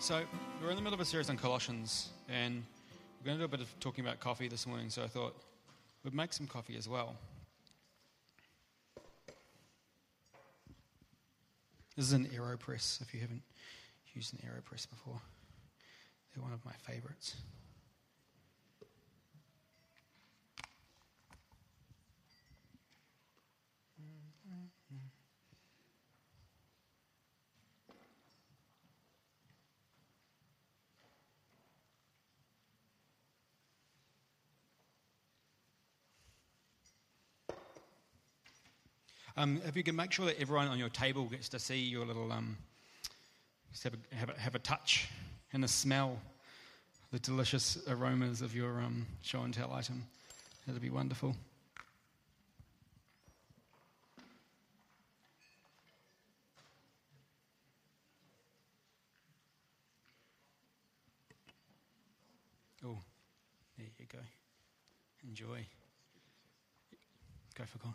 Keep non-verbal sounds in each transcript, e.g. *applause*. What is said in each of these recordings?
So, we're in the middle of a series on Colossians, and we're going to do a bit of talking about coffee this morning, so I thought we'd make some coffee as well. This is an AeroPress, if you haven't used an AeroPress before. They're one of my favorites. Um, if you can make sure that everyone on your table gets to see your little, um, have, a, have, a, have a touch and a smell, the delicious aromas of your um, show and tell item, that'd be wonderful. Oh, there you go. Enjoy. Go for God.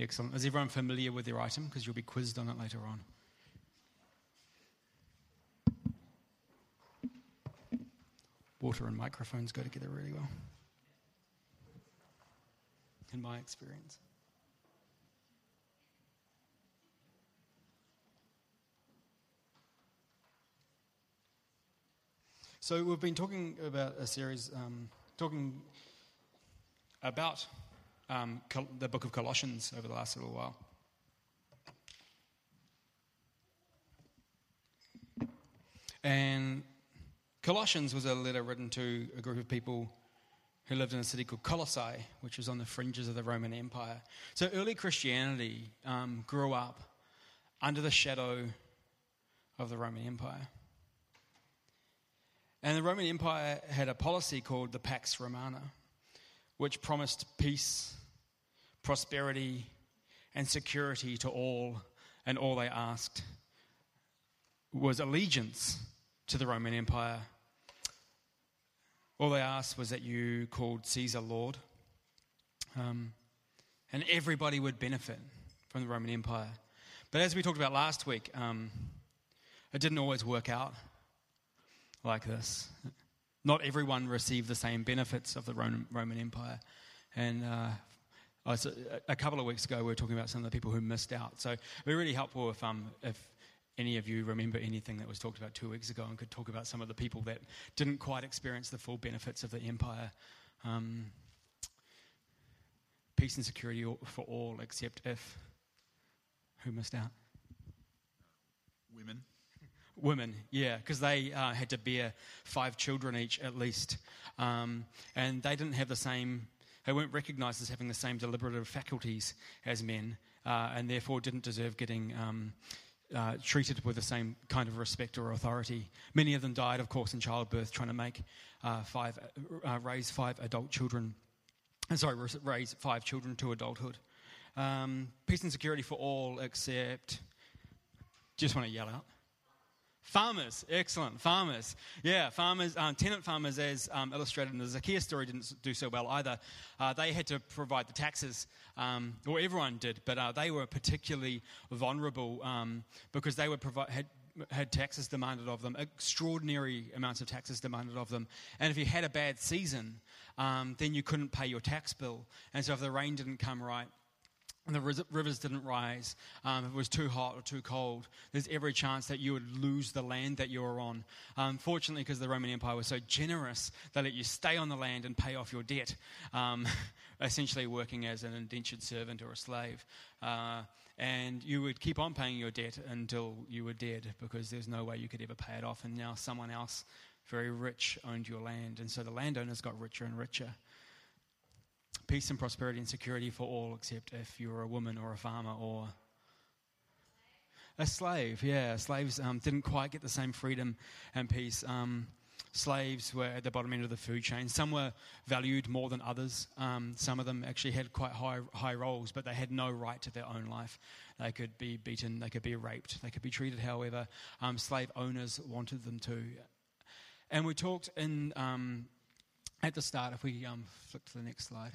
Excellent. Is everyone familiar with their item? Because you'll be quizzed on it later on. Water and microphones go together really well, in my experience. So, we've been talking about a series, um, talking about um, the book of Colossians over the last little while. And Colossians was a letter written to a group of people who lived in a city called Colossae, which was on the fringes of the Roman Empire. So early Christianity um, grew up under the shadow of the Roman Empire. And the Roman Empire had a policy called the Pax Romana, which promised peace prosperity, and security to all, and all they asked was allegiance to the Roman Empire. All they asked was that you called Caesar Lord, um, and everybody would benefit from the Roman Empire. But as we talked about last week, um, it didn't always work out like this. Not everyone received the same benefits of the Roman, Empire. And uh, Oh, so a couple of weeks ago, we were talking about some of the people who missed out. So it'd be really helpful if, um, if any of you remember anything that was talked about two weeks ago and could talk about some of the people that didn't quite experience the full benefits of the empire. Um, peace and security for all, except if. Who missed out? Women. *laughs* Women, yeah, because they uh, had to bear five children each at least. Um, and they didn't have the same they weren't recognized as having the same deliberative faculties as men, uh, and therefore didn't deserve getting um, uh, treated with the same kind of respect or authority. Many of them died, of course, in childbirth, trying to make uh, five, uh, raise five adult children. Uh, sorry, raise five children to adulthood. Um, peace and security for all, except. Just want to yell out. Farmers, excellent. Farmers. Yeah, farmers, um, tenant farmers, as um, illustrated in the Zacchaeus story, didn't do so well either. Uh, they had to provide the taxes, um, or everyone did, but uh, they were particularly vulnerable um, because they provide, had, had taxes demanded of them, extraordinary amounts of taxes demanded of them. And if you had a bad season, um, then you couldn't pay your tax bill. And so if the rain didn't come right, and the rivers didn't rise, um, it was too hot or too cold, there's every chance that you would lose the land that you were on. Um, fortunately, because the Roman Empire was so generous, they let you stay on the land and pay off your debt, um, *laughs* essentially working as an indentured servant or a slave. Uh, and you would keep on paying your debt until you were dead because there's no way you could ever pay it off. And now someone else, very rich, owned your land. And so the landowners got richer and richer peace and prosperity and security for all, except if you're a woman or a farmer or a slave. Yeah, slaves um, didn't quite get the same freedom and peace. Um, slaves were at the bottom end of the food chain. Some were valued more than others. Um, some of them actually had quite high, high roles, but they had no right to their own life. They could be beaten, they could be raped, they could be treated however um, slave owners wanted them to. And we talked in um, at the start, if we um, flick to the next slide.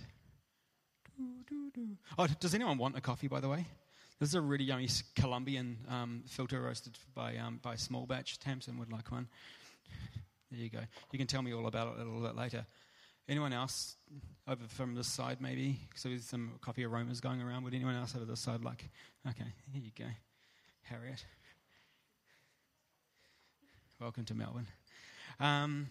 Oh, does anyone want a coffee, by the way? This is a really yummy Colombian um, filter roasted by, um, by Small Batch. Tamsin would like one. There you go. You can tell me all about it a little bit later. Anyone else over from this side, maybe? So there's some coffee aromas going around. Would anyone else over this side like? Okay, here you go. Harriet. Welcome to Melbourne. Um,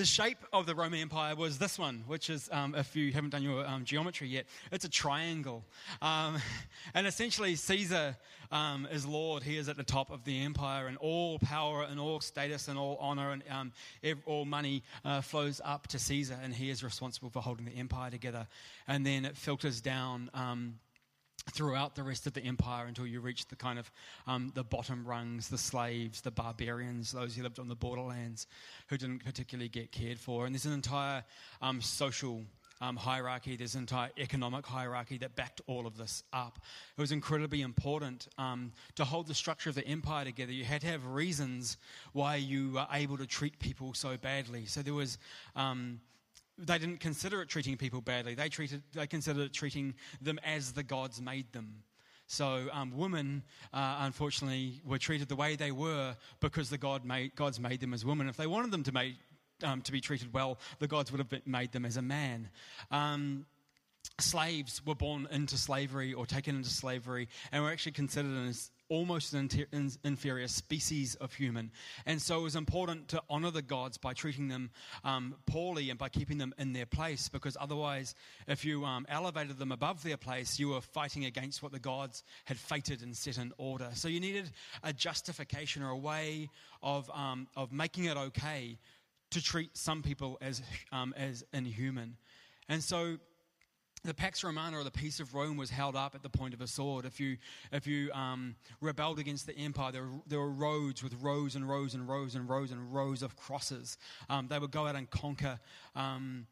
the shape of the Roman Empire was this one, which is, um, if you haven't done your um, geometry yet, it's a triangle. Um, *laughs* and essentially, Caesar um, is Lord. He is at the top of the empire, and all power and all status and all honor and um, all money uh, flows up to Caesar, and he is responsible for holding the empire together. And then it filters down um, throughout the rest of the empire until you reach the kind of um, the bottom rungs, the slaves, the barbarians, those who lived on the borderlands, who didn't particularly get cared for. And there's an entire um, social um, hierarchy, there's an entire economic hierarchy that backed all of this up. It was incredibly important um, to hold the structure of the empire together. You had to have reasons why you were able to treat people so badly. So there was um, they didn't consider it treating people badly. They, treated, they considered it treating them as the gods made them. So um, women, uh, unfortunately, were treated the way they were because the God made, gods made them as women. If they wanted them to, make, um, to be treated well, the gods would have made them as a man. Um, slaves were born into slavery or taken into slavery and were actually considered as almost an inferior species of human. And so it was important to honor the gods by treating them um, poorly and by keeping them in their place, because otherwise, if you um, elevated them above their place, you were fighting against what the gods had fated and set in order. So you needed a justification or a way of, um, of making it okay to treat some people as, um, as inhuman. And so the Pax Romana, or the peace of Rome, was held up at the point of a sword. If you, if you um, rebelled against the empire, there were, there were roads with rows and rows and rows and rows and rows of crosses. Um, they would go out and conquer um,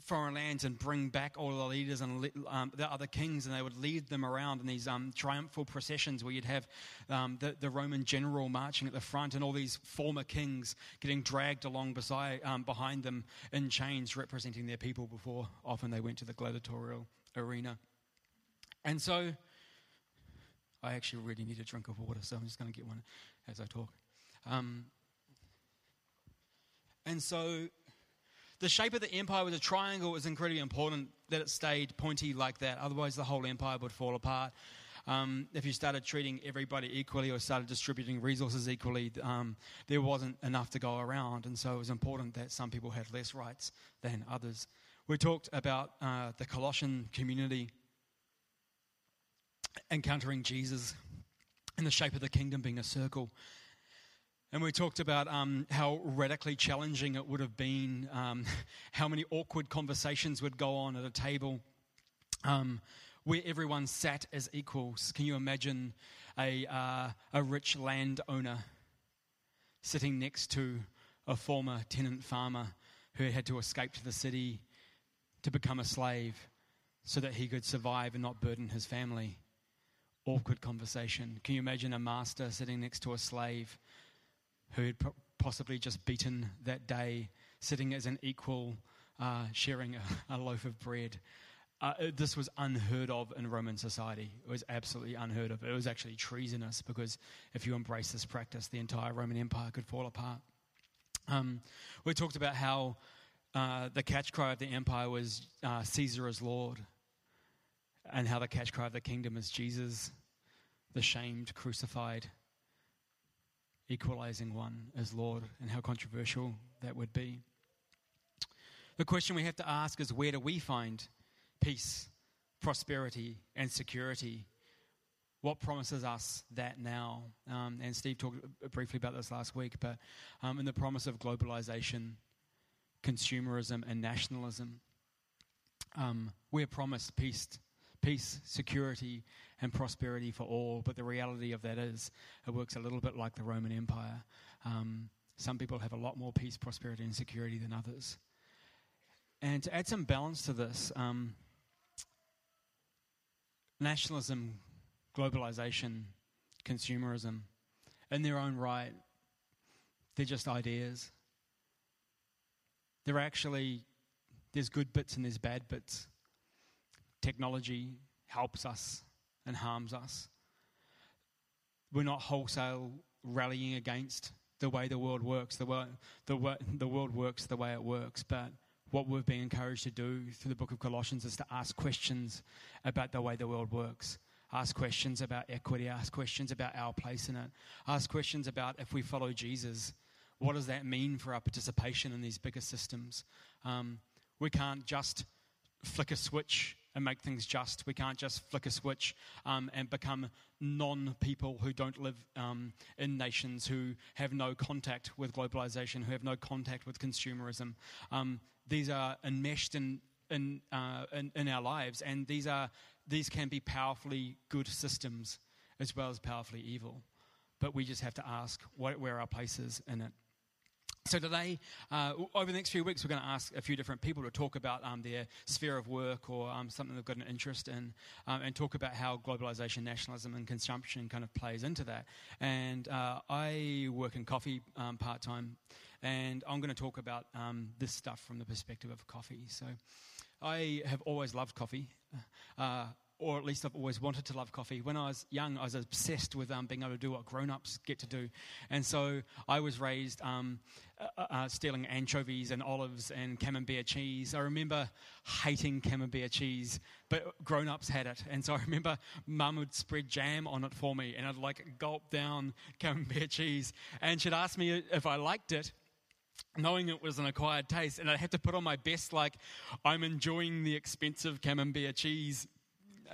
foreign lands and bring back all the leaders and um, the other kings, and they would lead them around in these um, triumphal processions where you'd have um, the, the, Roman general marching at the front and all these former kings getting dragged along beside, um, behind them in chains representing their people before often they went to the gladiatorial arena. And so I actually really need a drink of water, so I'm just going to get one as I talk. Um, and so the shape of the empire was a triangle. Was incredibly important that it stayed pointy like that. Otherwise, the whole empire would fall apart. Um, if you started treating everybody equally or started distributing resources equally, um, there wasn't enough to go around. And so it was important that some people had less rights than others. We talked about uh, the Colossian community encountering Jesus and the shape of the kingdom being a circle. And we talked about um, how radically challenging it would have been, um, *laughs* how many awkward conversations would go on at a table um, where everyone sat as equals. Can you imagine a, uh, a rich landowner sitting next to a former tenant farmer who had to escape to the city to become a slave so that he could survive and not burden his family? Awkward conversation. Can you imagine a master sitting next to a slave? Who had possibly just beaten that day, sitting as an equal, uh, sharing a, a, loaf of bread. Uh, this was unheard of in Roman society. It was absolutely unheard of. It was actually treasonous because if you embrace this practice, the entire Roman Empire could fall apart. Um, we talked about how uh, the catch cry of the empire was uh, Caesar as Lord, and how the catch cry of the kingdom is Jesus, the shamed, crucified, equalizing one as Lord and how controversial that would be. The question we have to ask is where do we find peace, prosperity, and security? What promises us that now? Um, and Steve talked briefly about this last week, but um, in the promise of globalization, consumerism, and nationalism, um, we're promised peace, peace, security, and prosperity for all. But the reality of that is, it works a little bit like the Roman Empire. Um, some people have a lot more peace, prosperity, and security than others. And to add some balance to this, um, nationalism, globalization, consumerism, in their own right, they're just ideas. They're actually, there's good bits and there's bad bits technology helps us and harms us. We're not wholesale rallying against the way the world works. The, way, the, the world works the way it works, but what we've been encouraged to do through the book of Colossians is to ask questions about the way the world works. Ask questions about equity, ask questions about our place in it, ask questions about if we follow Jesus, what does that mean for our participation in these bigger systems? Um, we can't just flick a switch and make things just. We can't just flick a switch um, and become non people who don't live um, in nations, who have no contact with globalization, who have no contact with consumerism. Um, these are enmeshed in, in, uh, in, in our lives, and these, are, these can be powerfully good systems as well as powerfully evil. But we just have to ask what, where our place is in it. So, today, uh, over the next few weeks, we're going to ask a few different people to talk about um, their sphere of work or um, something they've got an interest in, um, and talk about how globalization, nationalism, and consumption kind of plays into that. And uh, I work in coffee um, part time, and I'm going to talk about um, this stuff from the perspective of coffee. So, I have always loved coffee. Uh, or at least I've always wanted to love coffee. When I was young, I was obsessed with um, being able to do what grown ups get to do. And so I was raised um, uh, uh, uh, stealing anchovies and olives and camembert cheese. I remember hating camembert cheese, but grown ups had it. And so I remember mum would spread jam on it for me, and I'd like gulp down *laughs* camembert cheese. And she'd ask me if I liked it knowing it was an acquired taste, and I had to put on my best, like, I'm enjoying the expensive camembert cheese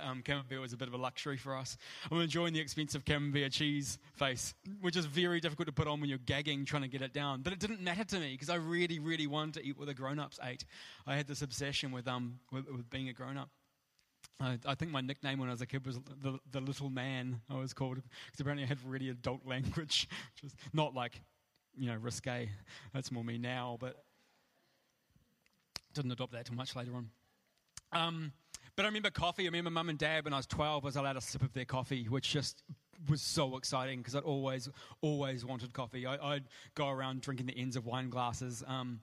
um, camembert was a bit of a luxury for us. I'm enjoying the expensive camembert cheese face, which is very difficult to put on when you're gagging trying to get it down. But it didn't matter to me because I really, really wanted to eat what the grown-ups ate. I had this obsession with, um, with, with being a grown-up. I, I, think my nickname when I was a kid was the, the little man, I was called, because apparently I had really adult language, *laughs* which is not like, you know, risque. That's more me now, but didn't adopt that too much later on. Um, but I remember coffee. I remember mum and dad when I was 12 I was allowed a sip of their coffee, which just was so exciting because I'd always, always wanted coffee. I, would go around drinking the ends of wine glasses. Um,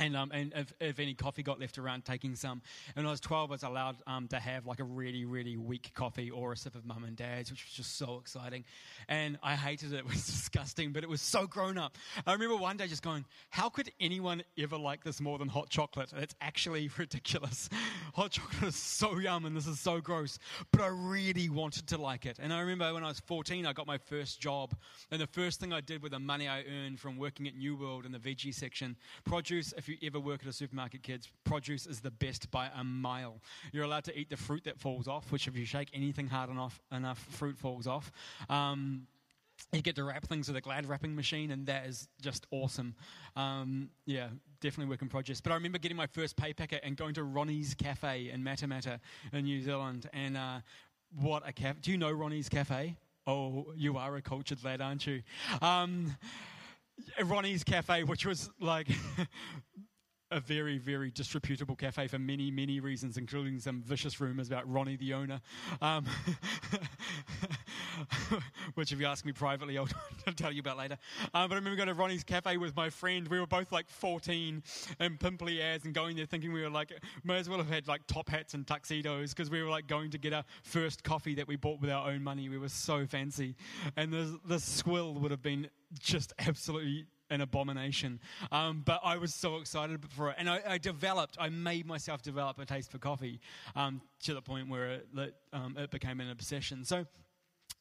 and, um, and if, if, any coffee got left around, taking some. And when I was 12, I was allowed um, to have like a really, really weak coffee or a sip of mum and dad's, which was just so exciting. And I hated it. *laughs* It was disgusting, but it was so grown up. I remember one day just going, how could anyone ever like this more than hot chocolate? It's actually *laughs* ridiculous. hot chocolate is so yum and this is so gross, but I really wanted to like it. And I remember when I was 14, I got my first job. And the first thing I did with the money I earned from working at New World in the veggie section, produce, if you ever work at a supermarket, kids, produce is the best by a mile. You're allowed to eat the fruit that falls off, which if you shake anything hard enough, enough fruit falls off. Um, you get to wrap things with a glad wrapping machine, and that is just awesome. Um, yeah, definitely work in produce. But I remember getting my first pay packet and going to Ronnie's Cafe in Matamata in New Zealand. And uh, what a cafe! Do you know Ronnie's Cafe? Oh, you are a cultured lad, aren't you? Um, Ronnie's Cafe, which was like *laughs* a very, very disreputable cafe for many, many reasons, including some vicious rumors about Ronnie, the owner. Um, *laughs* which, if you ask me privately, *laughs* I'll tell you about later. Um, but I remember going to Ronnie's cafe with my friend. We were both like 14 and pimply as, and going there thinking we were like, may as well have had like top hats and tuxedos because we were like going to get our first coffee that we bought with our own money. We were so fancy. And the, this swill would have been just absolutely an abomination. Um, but I was so excited for it. And I, I, developed, I made myself develop a taste for coffee um, to the point where it, um, it became an obsession. So,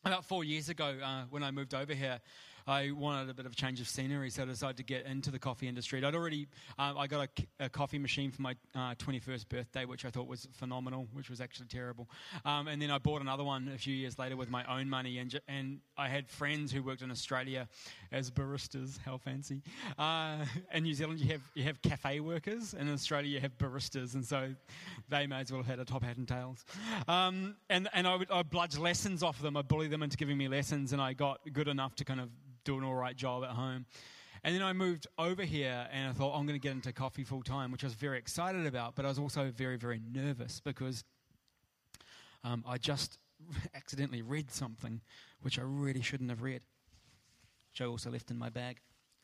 about four years ago, uh, when I moved over here, I wanted a bit of a change of scenery, so I decided to get into the coffee industry. I'd already, um, I got a, a, coffee machine for my uh, 21st birthday, which I thought was phenomenal, which was actually terrible. Um, and then I bought another one a few years later with my own money, and, and I had friends who worked in Australia as baristas. How fancy! Uh, *laughs* in New Zealand, you have you have cafe workers, and in Australia, you have baristas, and so they may as well have had a top hat and tails. Um, and and I would I bludge lessons off them. I bully them into giving me lessons, and I got good enough to kind of do an all right job at home. And then I moved over here and I thought, I'm going to get into coffee full time, which I was very excited about, but I was also very, very nervous because um, I just *laughs* accidentally read something which I really shouldn't have read, which I also left in my bag.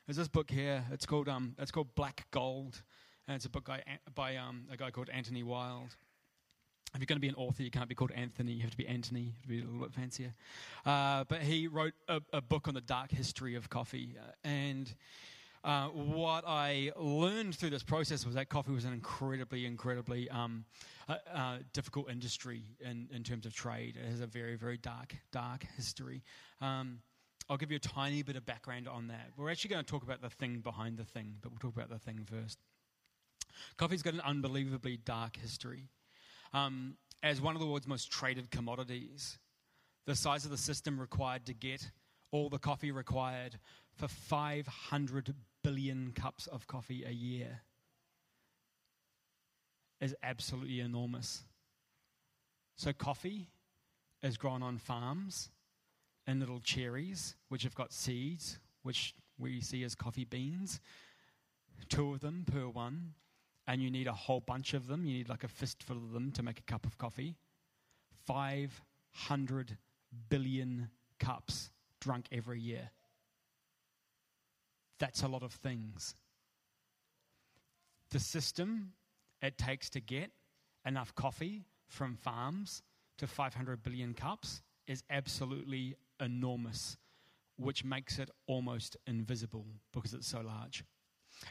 There's this book here. It's called, um, it's called Black Gold, and it's a book by, by um, a guy called Antony Wild. If you're going to be an author, you can't be called Anthony. You have to be Antony. To be a little bit fancier. Uh, but he wrote a, a, book on the dark history of coffee. Uh, and uh, what I learned through this process was that coffee was an incredibly, incredibly um, uh, difficult industry in, in terms of trade. It has a very, very dark, dark history. Um, I'll give you a tiny bit of background on that. We're actually going to talk about the thing behind the thing, but we'll talk about the thing first. Coffee's got an unbelievably dark history. Um, as one of the world's most traded commodities, the size of the system required to get all the coffee required for 500 billion cups of coffee a year is absolutely enormous. So, coffee is grown on farms in little cherries, which have got seeds, which we see as coffee beans, two of them per one and you need a whole bunch of them. You need like a fistful of them to make a cup of coffee. 500 billion cups drunk every year. That's a lot of things. The system it takes to get enough coffee from farms to 500 billion cups is absolutely enormous, which makes it almost invisible because it's so large.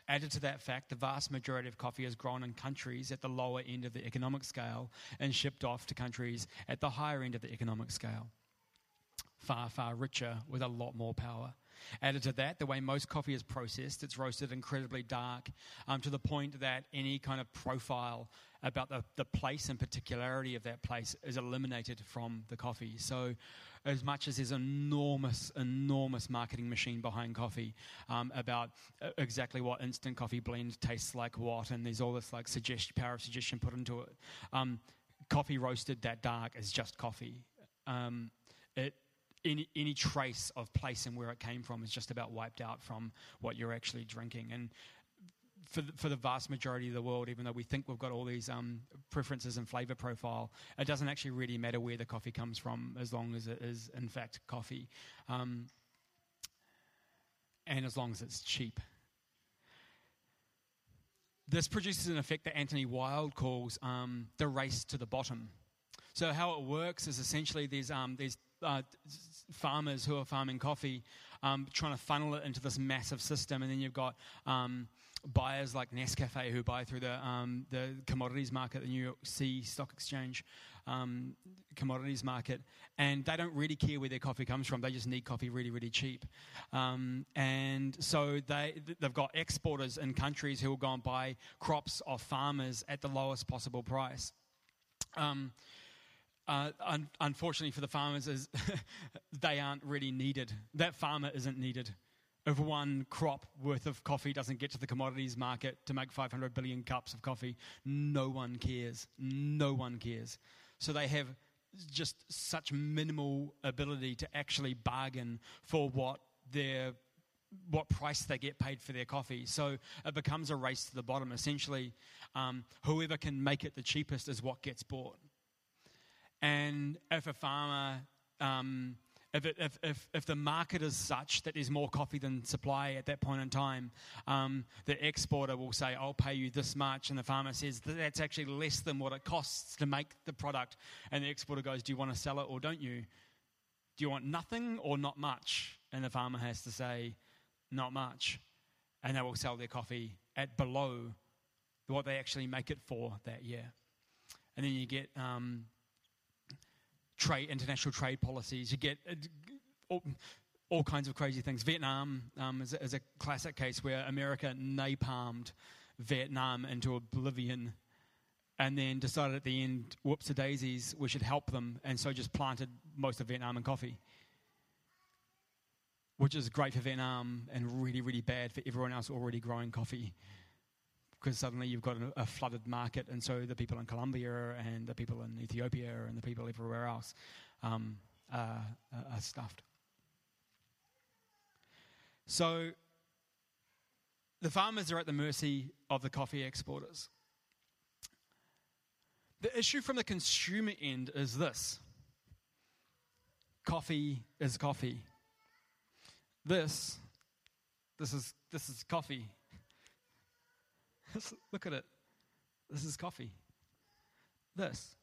Added to that fact, the vast majority of coffee is grown in countries at the lower end of the economic scale and shipped off to countries at the higher end of the economic scale. Far, far richer with a lot more power. Added to that, the way most coffee is processed, it's roasted incredibly dark um, to the point that any kind of profile about the, the place and particularity of that place is eliminated from the coffee. So, as much as there's an enormous, enormous marketing machine behind coffee um, about uh, exactly what instant coffee blend tastes like what, and there's all this like suggest, power of suggestion put into it. Um, coffee roasted that dark is just coffee. Um, it any, any trace of place and where it came from is just about wiped out from what you're actually drinking. And for the, for the vast majority of the world, even though we think we've got all these um, preferences and flavor profile, it doesn't actually really matter where the coffee comes from as long as it is, in fact, coffee. Um, and as long as it's cheap. This produces an effect that Antony Wild calls um, the race to the bottom. So, how it works is essentially there's, um, there's uh, farmers who are farming coffee um, trying to funnel it into this massive system, and then you've got um, buyers like Nescafe who buy through the, um, the commodities market, the New York C Stock Exchange um, commodities market, and they don't really care where their coffee comes from. They just need coffee really, really cheap. Um, and so they, they've got exporters in countries who will go and buy crops off farmers at the lowest possible price. Um, uh, un- unfortunately for the farmers, is *laughs* they aren't really needed. That farmer isn't needed if one crop worth of coffee doesn't get to the commodities market to make 500 billion cups of coffee, no one cares. No one cares. So they have just such minimal ability to actually bargain for what their what price they get paid for their coffee. So it becomes a race to the bottom. Essentially, um, whoever can make it the cheapest is what gets bought. And if a farmer um, if, it, if, if, if, the market is such that there's more coffee than supply at that point in time, um, the exporter will say, I'll pay you this much. And the farmer says, that's actually less than what it costs to make the product. And the exporter goes, Do you want to sell it or don't you? Do you want nothing or not much? And the farmer has to say, Not much. And they will sell their coffee at below what they actually make it for that year. And then you get um, trade, international trade policies. You get uh, all, all kinds of crazy things. Vietnam um, is, is, a classic case where America napalmed Vietnam into oblivion and then decided at the end, whoops a daisies, we should help them, and so just planted most of Vietnam in coffee. Which is great for Vietnam and really, really bad for everyone else already growing coffee because suddenly you've got a, flooded market, and so the people in Colombia and the people in Ethiopia and the people everywhere else um, are, are stuffed. So the farmers are at the mercy of the coffee exporters. The issue from the consumer end is this coffee is coffee. This, this is, this is coffee. Let's look at it. This is coffee. This.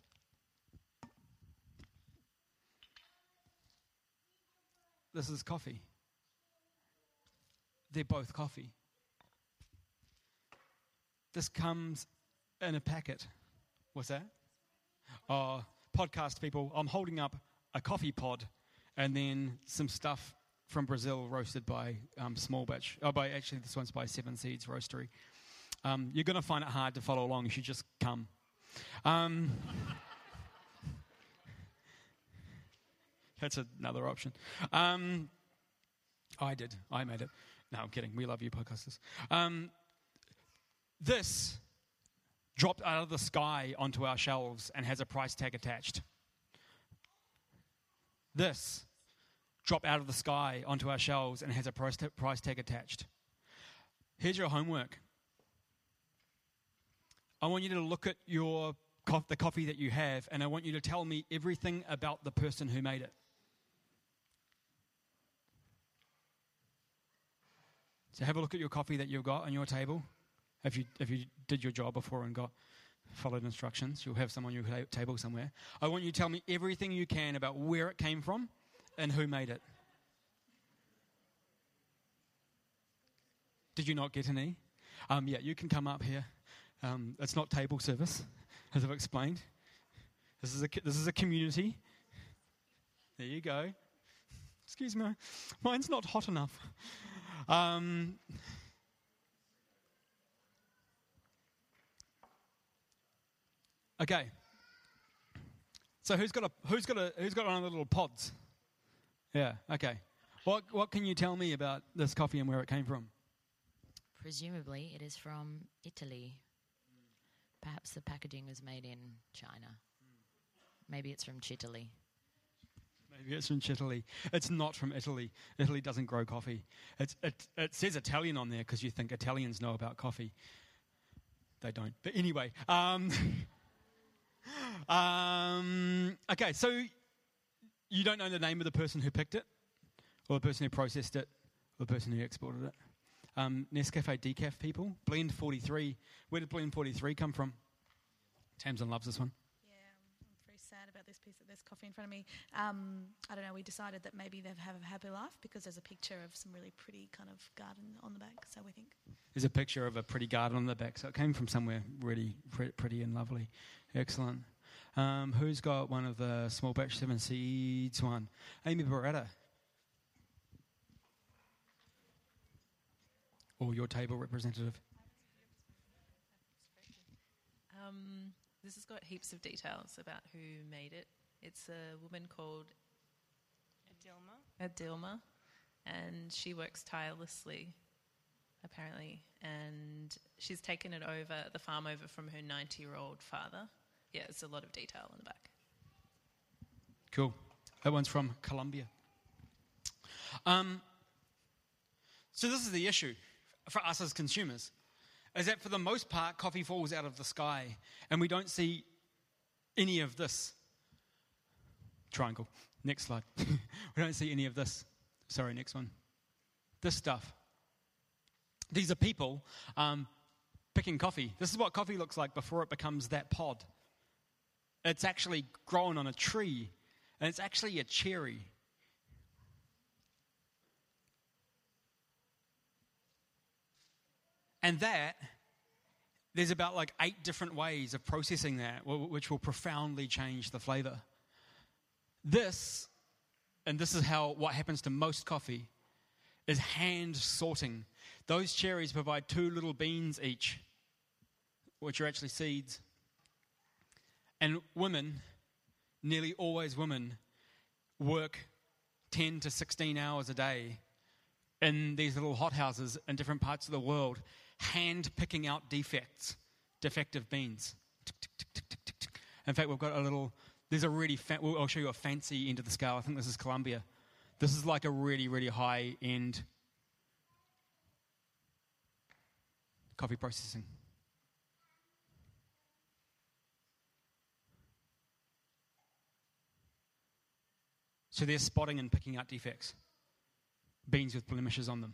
This is coffee. They're both coffee. This comes in a packet. What's that? Oh, podcast people, I'm holding up a coffee pod and then some stuff from Brazil roasted by um, Small Batch. Oh, by actually, this one's by Seven Seeds Roastery. Um, you're going to find it hard to follow along. You should just come. Um, that's another option. Um, I did. I made it. No, I'm kidding. We love you, podcasters. Um, this dropped out of the sky onto our shelves and has a price tag attached. This dropped out of the sky onto our shelves and has a price, price tag attached. Here's your homework. I want you to look at your the coffee that you have, and I want you to tell me everything about the person who made it. So have a look at your coffee that you've got on your table. If you, if you did your job before and got followed instructions, you'll have some on your table somewhere. I want you to tell me everything you can about where it came from and who made it. Did you not get any? Um, yeah, you can come up here. Um, it's not table service, *laughs* as I've explained. This is a, this is a community. There you go. Excuse me, mine's not hot enough. Um, okay. So who's got a who's got a who's got one of the little pods? Yeah. Okay. What what can you tell me about this coffee and where it came from? Presumably, it is from Italy. Perhaps the packaging was made in China. Maybe it's from Chitaly. Maybe it's from Italy. It's not from Italy. Italy doesn't grow coffee. It's, it, it says Italian on there because you think Italians know about coffee. They don't. But anyway. Um, *laughs* um, okay, so you don't know the name of the person who picked it, or the person who processed it, or the person who exported it. Um, Nescafe decaf people. Blend 43. Where did Blend 43 come from? Tamsin loves this one Yeah, I'm very sad about this piece of this coffee in front of me. Um, I don't know. We decided that maybe they have a happy life because there's a picture of some really pretty kind of garden on the back. So we think there's a picture of a pretty garden on the back. So it came from somewhere really pretty and lovely. Excellent. Um, who's got one of the small batch seven seeds one? Amy Beretta. Or your table representative. Um, this has got heaps of details about who made it. It's a woman called Adilma. Adilma, and she works tirelessly, apparently, and she's taken it over the farm over from her 90-year-old father. Yeah, it's a lot of detail in the back. Cool. That one's from Colombia. Um, so this is the issue for us as consumers is that for the most part, coffee falls out of the sky and we don't see any of this. Triangle. Next slide. *laughs* we don't see any of this. Sorry, next one. This stuff. These are people um, picking coffee. This is what coffee looks like before it becomes that pod. It's actually grown on a tree, and it's actually a cherry. And that, there's about like eight different ways of processing that, which will profoundly change the flavor. This, and this is how what happens to most coffee, is hand sorting. Those cherries provide two little beans each, which are actually seeds. And women, nearly always women, work 10 to 16 hours a day in these little hothouses in different parts of the world hand picking out defects, defective beans. In fact, we've got a little, there's a really, fa- I'll show you a fancy end of the scale. I think this is Colombia. This is like a really, really high end coffee processing. So they're spotting and picking out defects, beans with blemishes on them.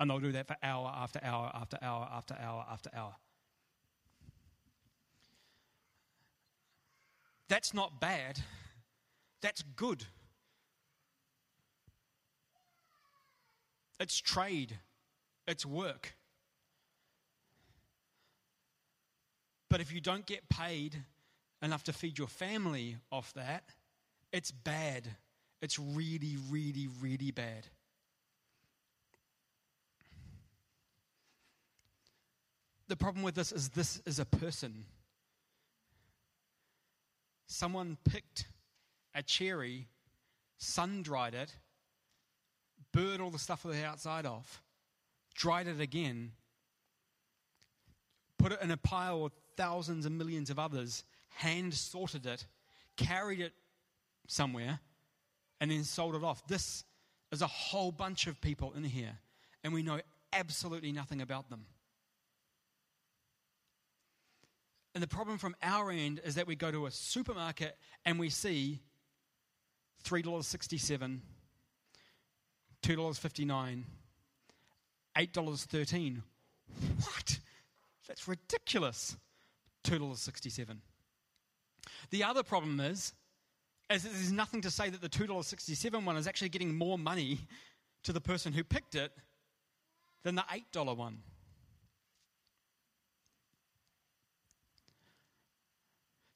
And they'll do that for hour after hour after hour after hour after hour. That's not bad. That's good. it's trade, it's work. But if you don't get paid enough to feed your family off that, it's bad. It's really, really, really bad. The problem with this is this is a person. Someone picked a cherry, sun dried it, burned all the stuff on the outside off, dried it again, put it in a pile with thousands and millions of others, hand sorted it, carried it somewhere, and then sold it off. This is a whole bunch of people in here, and we know absolutely nothing about them. And the problem from our end is that we go to a supermarket and we see $3.67, $2.59, $8.13. What? That's ridiculous. $2.67. The other problem is, is there's nothing to say that the $2.67 one is actually getting more money to the person who picked it than the $8 one.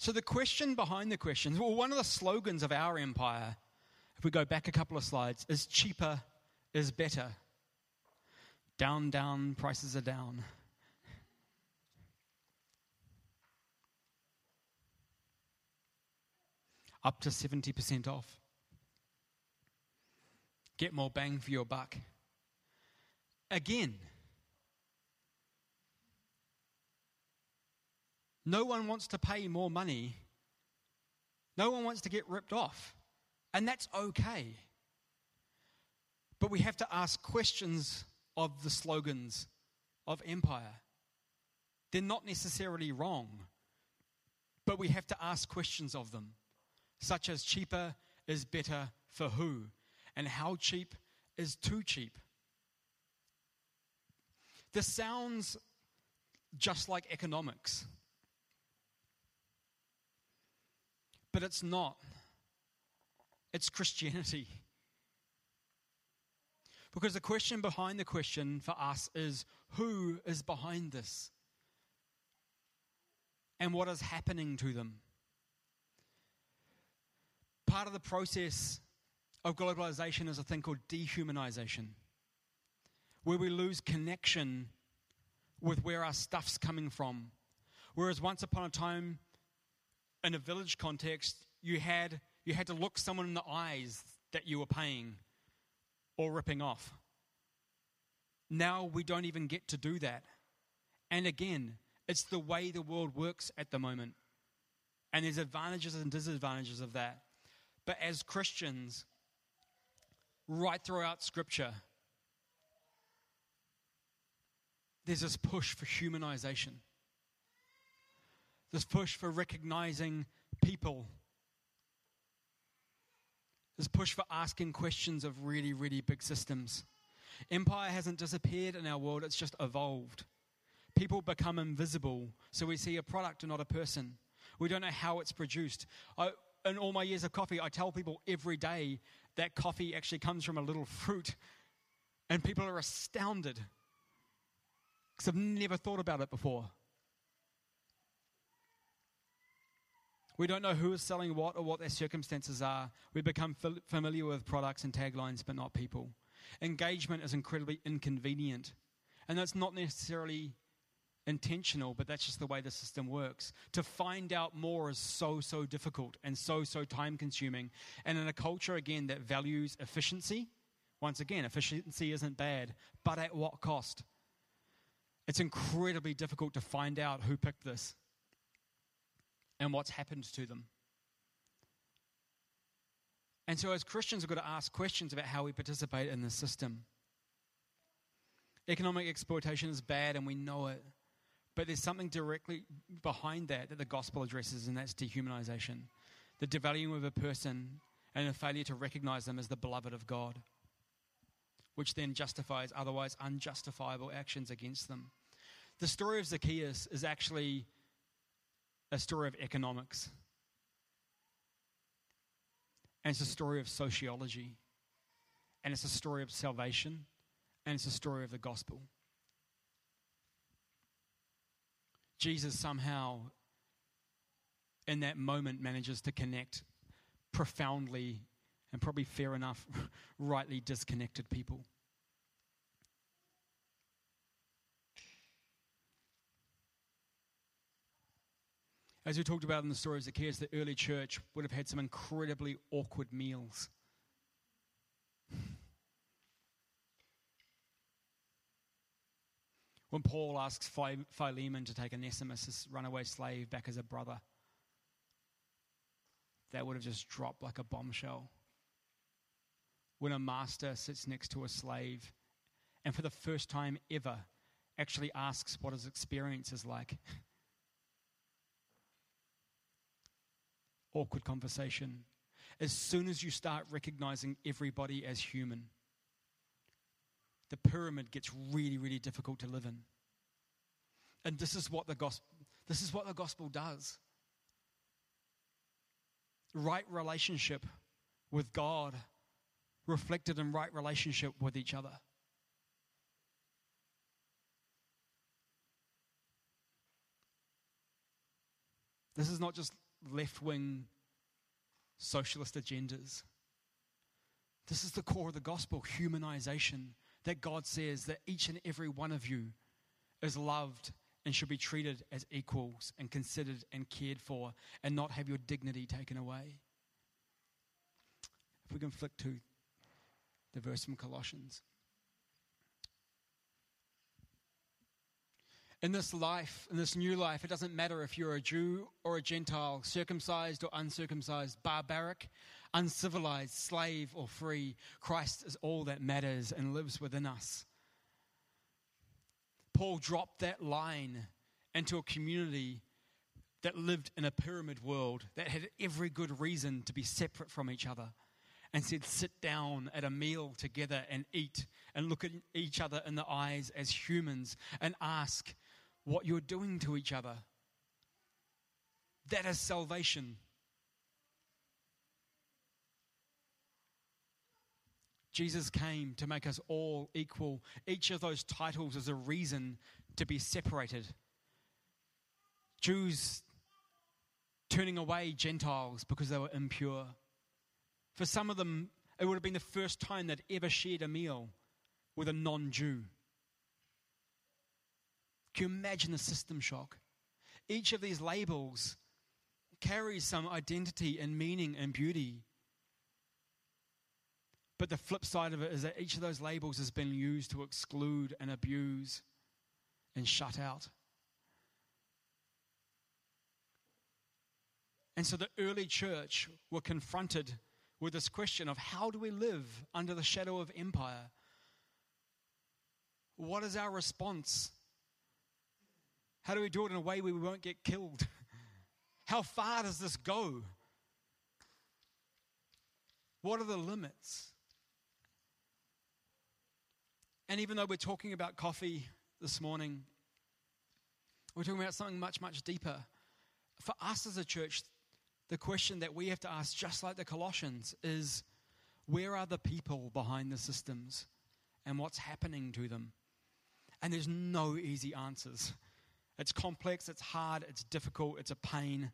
So, the question behind the questions well, one of the slogans of our empire, if we go back a couple of slides, is cheaper is better. Down, down, prices are down. Up to 70% off. Get more bang for your buck. Again, No one wants to pay more money. No one wants to get ripped off. And that's okay. But we have to ask questions of the slogans of empire. They're not necessarily wrong, but we have to ask questions of them, such as cheaper is better for who, and how cheap is too cheap. This sounds just like economics. But it's not. It's Christianity. Because the question behind the question for us is who is behind this? And what is happening to them? Part of the process of globalization is a thing called dehumanization, where we lose connection with where our stuff's coming from. Whereas once upon a time, in a village context, you had, you had to look someone in the eyes that you were paying or ripping off. Now we don't even get to do that. And again, it's the way the world works at the moment. And there's advantages and disadvantages of that. But as Christians, right throughout Scripture, there's this push for humanization this push for recognizing people, this push for asking questions of really, really big systems. Empire hasn't disappeared in our world, it's just evolved. People become invisible, so we see a product and not a person. We don't know how it's produced. I, in all my years of coffee, I tell people every day that coffee actually comes from a little fruit, and people are astounded because I've never thought about it before. We don't know who is selling what or what their circumstances are. We become familiar with products and taglines, but not people. Engagement is incredibly inconvenient. And that's not necessarily intentional, but that's just the way the system works. To find out more is so, so difficult and so, so time consuming. And in a culture, again, that values efficiency, once again, efficiency isn't bad, but at what cost? It's incredibly difficult to find out who picked this and what's happened to them. And so, as Christians, we've got to ask questions about how we participate in the system. Economic exploitation is bad, and we know it. But there's something directly behind that that the gospel addresses, and that's dehumanization the devaluing of a person and a failure to recognize them as the beloved of God, which then justifies otherwise unjustifiable actions against them. The story of Zacchaeus is actually a story of economics. And it's a story of sociology. And it's a story of salvation and it's a story of the gospel. Jesus somehow, in that moment, manages to connect profoundly and probably fair enough, *laughs* rightly disconnected people. As we talked about in the story of Zacchaeus, the early church would have had some incredibly awkward meals. When Paul asks Philemon to take Onesimus, his runaway slave, back as a brother, that would have just dropped like a bombshell. When a master sits next to a slave and for the first time ever actually asks what his experience is like. *laughs* awkward conversation. As soon as you start recognizing everybody as human, the pyramid gets really, really difficult to live in. And this is what the gospel, this is what the gospel does. Right relationship with God reflected in right relationship with each other. This is not just left wing socialist agendas. This is the core of the gospel humanization that God says that each and every one of you is loved and should be treated as equals and considered and cared for and not have your dignity taken away. If we can flick to the verse from Colossians. In this life, in this new life, it doesn't matter if you're a Jew or a Gentile, circumcised or uncircumcised, barbaric, uncivilized, slave or free. Christ is all that matters and lives within us. Paul dropped that line into a community that lived in a pyramid world that had every good reason to be separate from each other and said, Sit down at a meal together and eat and look at each other in the eyes as humans and ask, what you're doing to each other. That is salvation. Jesus came to make us all equal. Each of those titles is a reason to be separated. Jews turning away Gentiles because they were impure. For some of them, it would have been the first time they'd ever shared a meal with a non Jew. Can you imagine the system shock? Each of these labels carries some identity and meaning and beauty. But the flip side of it is that each of those labels has been used to exclude and abuse and shut out. And so the early church were confronted with this question of how do we live under the shadow of empire? What is our response how do we do it in a way where we won't get killed? *laughs* How far does this go? What are the limits? And even though we're talking about coffee this morning, we're talking about something much, much deeper. For us as a church, the question that we have to ask, just like the Colossians, is where are the people behind the systems and what's happening to them? And there's no easy answers. It's complex, it's hard, it's difficult, it's a pain.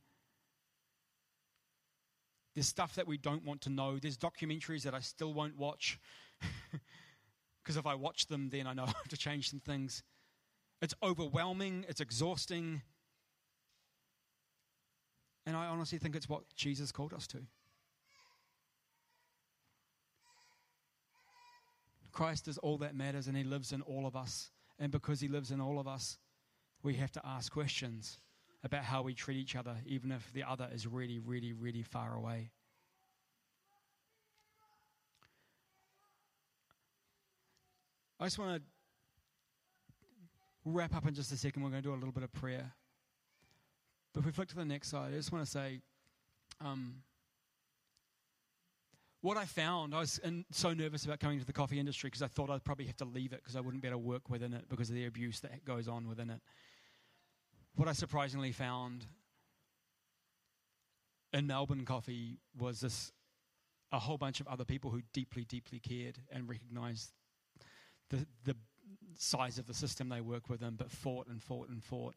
There's stuff that we don't want to know. There's documentaries that I still won't watch. *laughs* Because if I watch them, then I know *laughs* how to change some things. It's overwhelming, it's exhausting. And I honestly think it's what Jesus called us to. Christ is all that matters, and He lives in all of us. And because He lives in all of us, we have to ask questions about how we treat each other, even if the other is really, really, really far away. I just want to wrap up in just a second. We're going to do a little bit of prayer. But if we flick to the next slide, I just want to say um, what I found, I was in, so nervous about coming to the coffee industry because I thought I'd probably have to leave it because I wouldn't be able to work within it because of the abuse that goes on within it what I surprisingly found in Melbourne Coffee was this a whole bunch of other people who deeply, deeply cared and recognized the, the size of the system they work within, but fought and fought and fought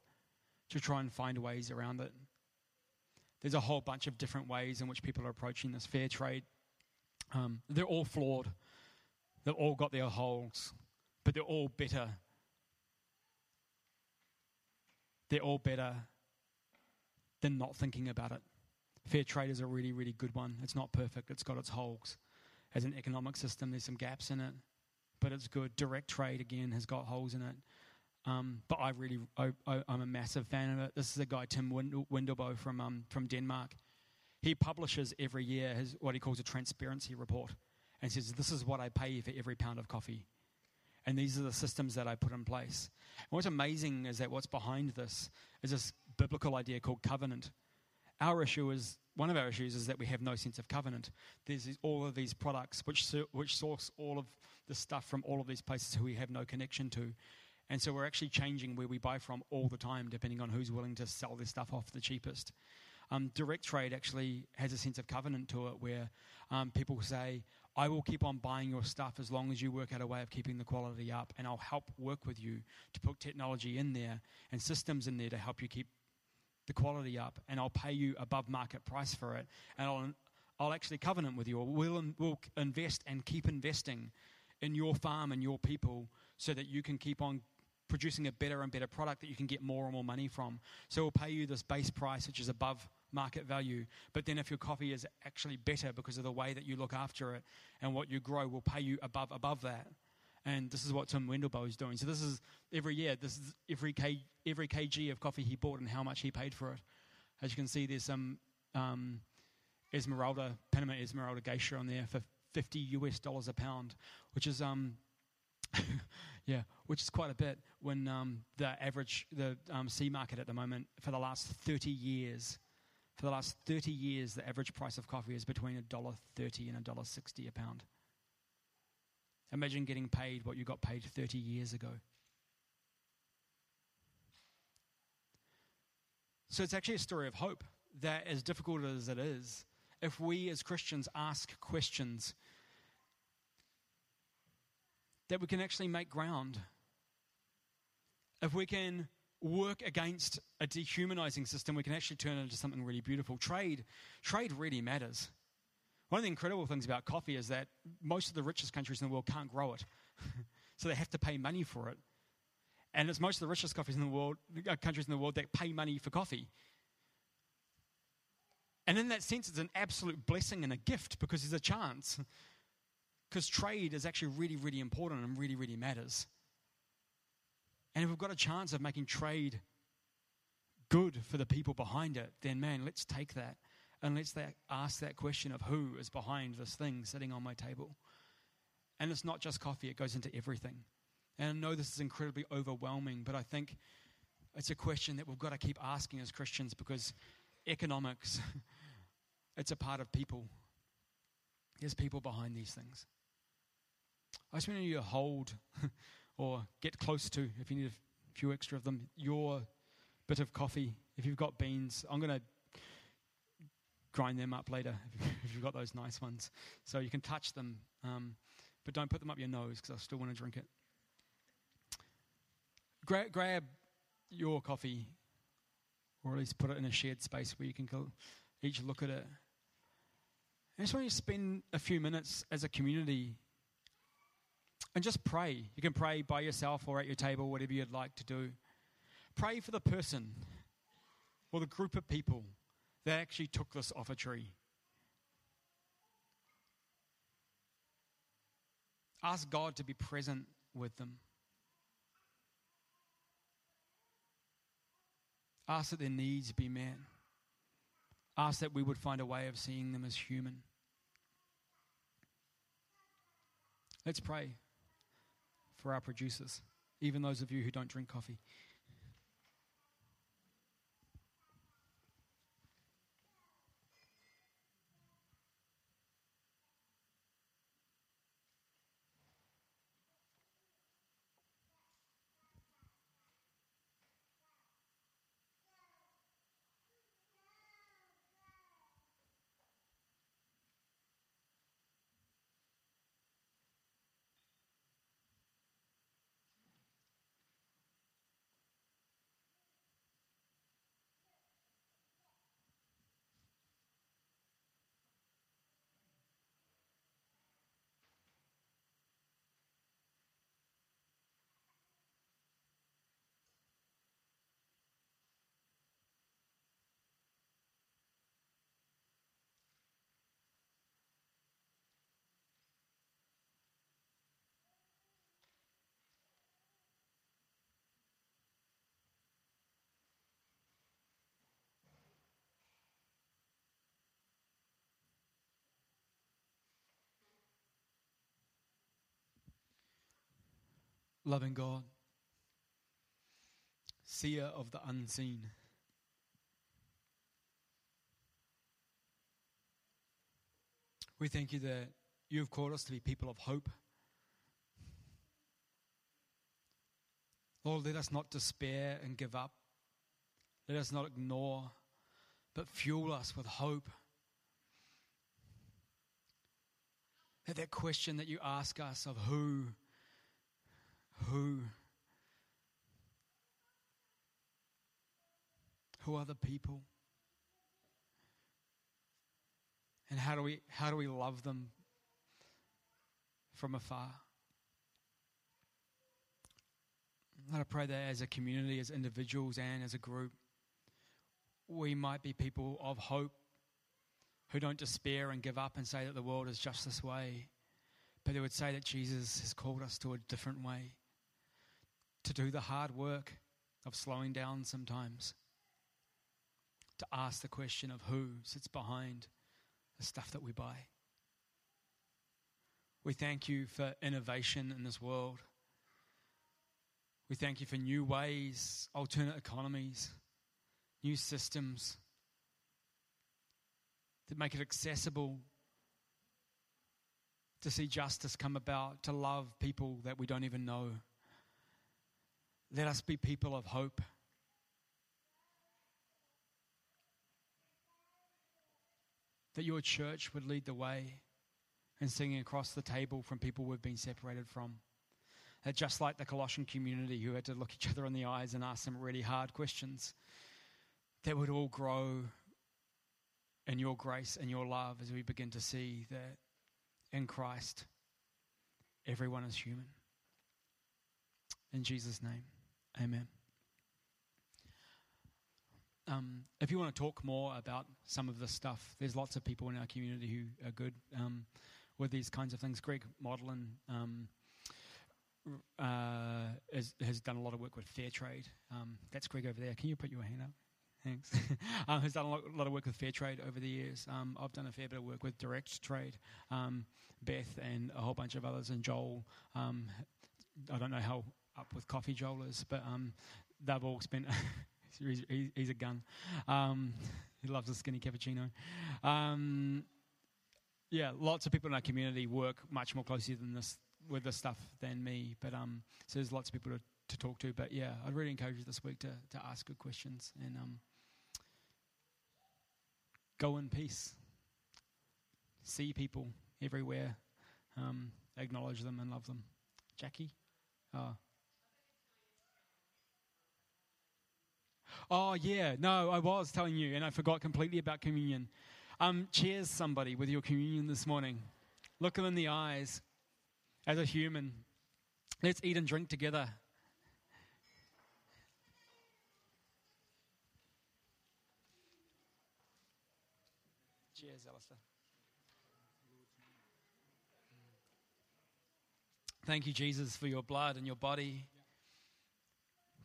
to try and find ways around it. There's a whole bunch of different ways in which people are approaching this fair trade. Um, they're all flawed. They've all got their holes, but they're all better. They're all better than not thinking about it. Fair trade is a really, really good one. It's not perfect, it's got its holes. As an economic system, there's some gaps in it, but it's good. Direct trade, again, has got holes in it. Um, but I really, I, am a massive fan of it. This is a guy, Tim Wendelboe from, um, from Denmark. He publishes every year his, what he calls a transparency report and says, This is what I pay for every pound of coffee. And these are the systems that I put in place. And what's amazing is that what's behind this is this biblical idea called covenant. Our issue is one of our issues is that we have no sense of covenant. There's all of these products which, which source all of the stuff from all of these places who we have no connection to. And so we're actually changing where we buy from all the time, depending on who's willing to sell this stuff off the cheapest. Um, direct trade actually has a sense of covenant to it where um, people say, I will keep on buying your stuff as long as you work out a way of keeping the quality up, and I'll help work with you to put technology in there and systems in there to help you keep the quality up, and I'll pay you above market price for it, and I'll, I'll actually covenant with you, we'll, we'll invest and keep investing in your farm and your people so that you can keep on producing a better and better product that you can get more and more money from. So we'll pay you this base price, which is above market value. But then if your coffee is actually better because of the way that you look after it and what you grow, we'll pay you above above that. And this is what Tim Wendelboe is doing. So this is every year. This is every k every kg of coffee he bought and how much he paid for it. As you can see, there's some um, Esmeralda Panama Esmeralda Geisha on there for 50 US dollars a pound, which is um, *laughs* yeah, which is quite a bit when um, the average the um, C market at the moment for the last 30 years for the last 30 years, the average price of coffee is between $1.30 and $1.60 a pound. Imagine getting paid what you got paid 30 years ago. So it's actually a story of hope that, as difficult as it is, if we as Christians ask questions, that we can actually make ground. If we can work against a dehumanizing system, we can actually turn it into something really beautiful. Trade, trade really matters. One of the incredible things about coffee is that most of the richest countries in the world can't grow it, *laughs* so they have to pay money for it. And it's most of the richest coffees in the world, uh, countries in the world that pay money for coffee. And in that sense, it's an absolute blessing and a gift because there's a chance. Because trade is actually really, really important and really, really matters. And if we've got a chance of making trade good for the people behind it, then man, let's take that and let's that, ask that question of who is behind this thing sitting on my table. And it's not just coffee, it goes into everything. And I know this is incredibly overwhelming, but I think it's a question that we've got to keep asking as Christians because economics, *laughs* it's a part of people. There's people behind these things. I just want you to hold *laughs* or get close to, if you need a few extra of them, your bit of coffee. If you've got beans, I'm going to grind them up later *laughs* if you've got those nice ones. So you can touch them, um, but don't put them up your nose because I still want to drink it. Gra- grab your coffee, or at least put it in a shared space where you can each look at it. I just want you to spend a few minutes as a community and just pray. You can pray by yourself or at your table, whatever you'd like to do. Pray for the person or the group of people that actually took this off a tree. Ask God to be present with them. Ask that their needs be met. Ask that we would find a way of seeing them as human. Let's pray for our producers, even those of you who don't drink coffee. Loving God, seer of the unseen. We thank you that you have called us to be people of hope. Lord, let us not despair and give up. Let us not ignore, but fuel us with hope. That that question that you ask us of who, who, who are the people? And how do we how do we love them from afar? Let I pray that as a community, as individuals, and as a group, we might be people of hope who don't despair and give up and say that the world is just this way, but they would say that Jesus has called us to a different way, to do the hard work of slowing down sometimes, to ask the question of who sits behind the stuff that we buy. We thank you for innovation in this world. We thank you for new ways, alternate economies, new systems that make it accessible to see justice come about, to love people that we don't even know. Let us be people of hope. that your church would lead the way in singing across the table from people we've been separated from. That just like the Colossian community who had to look each other in the eyes and ask some really hard questions, that would all grow in your grace and your love as we begin to see that in Christ, everyone is human. In Jesus' name, amen. Um, if you want to talk more about some of this stuff, there's lots of people in our community who are good um, with these kinds of things. Greg Modlin um, uh, has, has, done a lot of work with fair trade. Um, that's Greg over there. Can you put your hand up? Thanks. *laughs* um, has done a lot, a lot, of work with fair trade over the years. Um, I've done a fair bit of work with direct trade. Beth and a whole bunch of others, and Joel. I don't know how up with coffee Joel is, but um, they've all spent *laughs* He's, he's a gun. Um, he loves a skinny cappuccino. Um, yeah, lots of people in our community work much more closely than this with this stuff than me. But um, so there's lots of people to, to talk to. But yeah, I'd really encourage you this week to to ask good questions and um, go in peace. See people everywhere, um, acknowledge them and love them. Jackie, oh. Oh, yeah, no, I was telling you, and I forgot completely about communion. Um, cheers, somebody, with your communion this morning. Look them in the eyes as a human. Let's eat and drink together. Cheers, Alistair. Thank you, Jesus, for your blood and your body.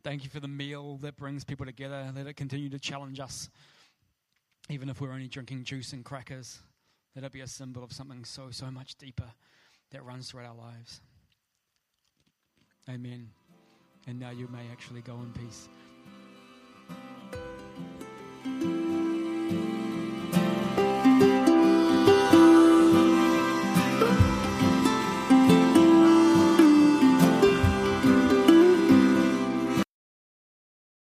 Thank you for the meal that brings people together. Let it continue to challenge us. Even if we're only drinking juice and crackers, let it be a symbol of something so, so much deeper that runs throughout our lives. Amen. And now you may actually go in peace.